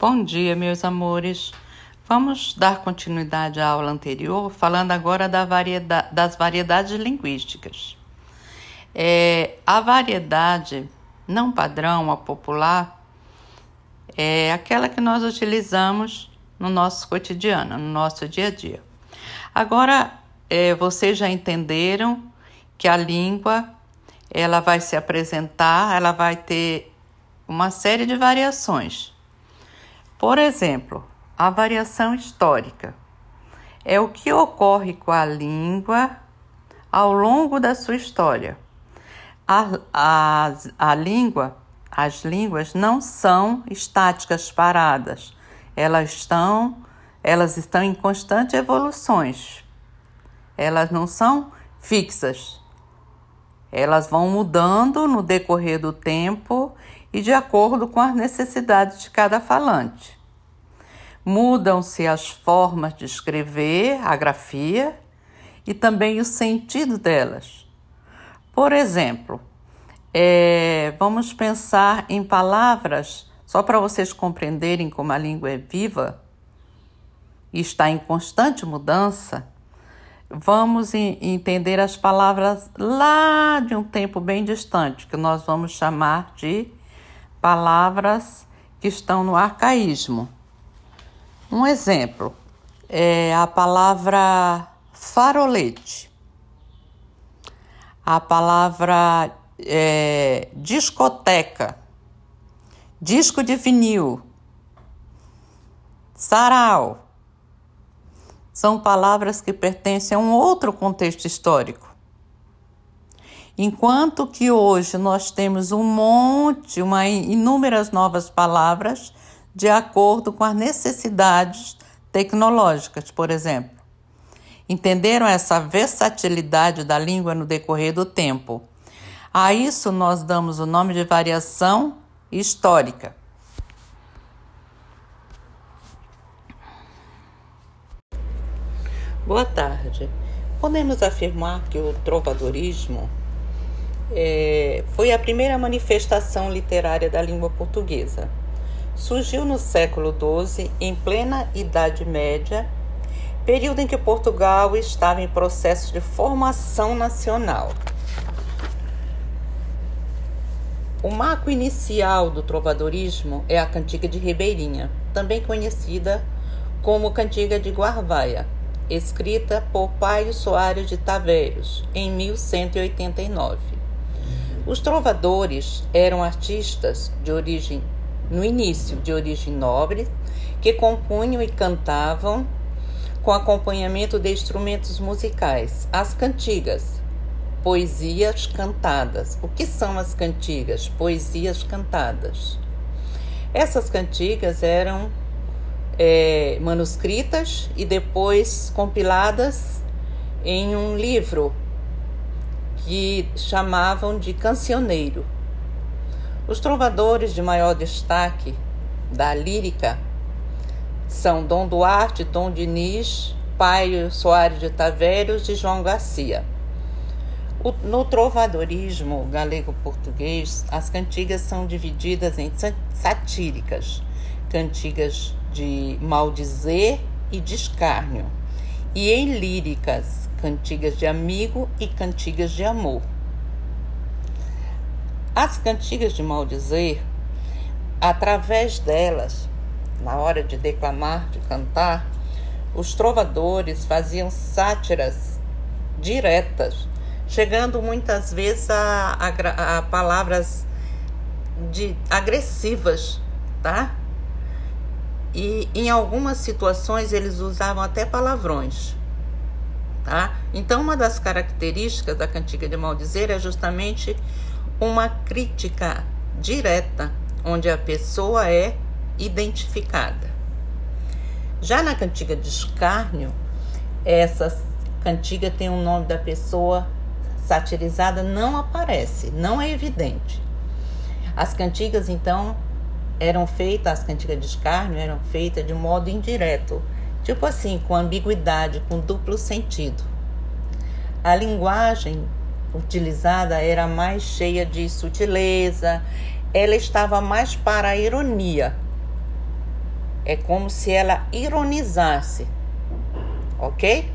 Bom dia, meus amores. Vamos dar continuidade à aula anterior, falando agora da variedade, das variedades linguísticas. É, a variedade não padrão, a popular, é aquela que nós utilizamos no nosso cotidiano, no nosso dia a dia. Agora, é, vocês já entenderam que a língua ela vai se apresentar, ela vai ter uma série de variações. Por exemplo, a variação histórica é o que ocorre com a língua ao longo da sua história. A, a, a língua, as línguas não são estáticas paradas, elas estão, elas estão em constante evoluções. Elas não são fixas. Elas vão mudando no decorrer do tempo e de acordo com as necessidades de cada falante. Mudam-se as formas de escrever, a grafia e também o sentido delas. Por exemplo, é, vamos pensar em palavras, só para vocês compreenderem como a língua é viva e está em constante mudança. Vamos entender as palavras lá de um tempo bem distante, que nós vamos chamar de palavras que estão no arcaísmo. Um exemplo é a palavra farolete, a palavra é, discoteca, disco de vinil, sarau. São palavras que pertencem a um outro contexto histórico. Enquanto que hoje nós temos um monte, uma, inúmeras novas palavras de acordo com as necessidades tecnológicas, por exemplo. Entenderam essa versatilidade da língua no decorrer do tempo? A isso nós damos o nome de variação histórica. Boa tarde. Podemos afirmar que o trovadorismo é, foi a primeira manifestação literária da língua portuguesa surgiu no século XII, em plena Idade Média, período em que Portugal estava em processo de formação nacional. O marco inicial do trovadorismo é a Cantiga de Ribeirinha, também conhecida como Cantiga de Guarvaia, escrita por Paio Soares de Taveiros, em 1189. Os trovadores eram artistas de origem no início de origem nobre, que compunham e cantavam com acompanhamento de instrumentos musicais, as cantigas, poesias cantadas. O que são as cantigas? Poesias cantadas. Essas cantigas eram é, manuscritas e depois compiladas em um livro que chamavam de cancioneiro. Os trovadores de maior destaque da lírica são Dom Duarte, Dom Diniz, Paio Soares de Tavérios e João Garcia. O, no trovadorismo galego-português, as cantigas são divididas em satíricas, cantigas de maldizer e de escárnio, e em líricas, cantigas de amigo e cantigas de amor. As cantigas de maldizer, através delas, na hora de declamar, de cantar, os trovadores faziam sátiras diretas, chegando muitas vezes a, a, a palavras de agressivas, tá? E em algumas situações eles usavam até palavrões. Tá? Então, uma das características da cantiga de maldizer é justamente uma crítica direta, onde a pessoa é identificada. Já na cantiga de escárnio, essa cantiga tem o um nome da pessoa satirizada, não aparece, não é evidente. As cantigas, então, eram feitas, as cantigas de escárnio eram feitas de modo indireto, tipo assim, com ambiguidade, com duplo sentido. A linguagem utilizada era mais cheia de sutileza, ela estava mais para a ironia. É como se ela ironizasse, ok?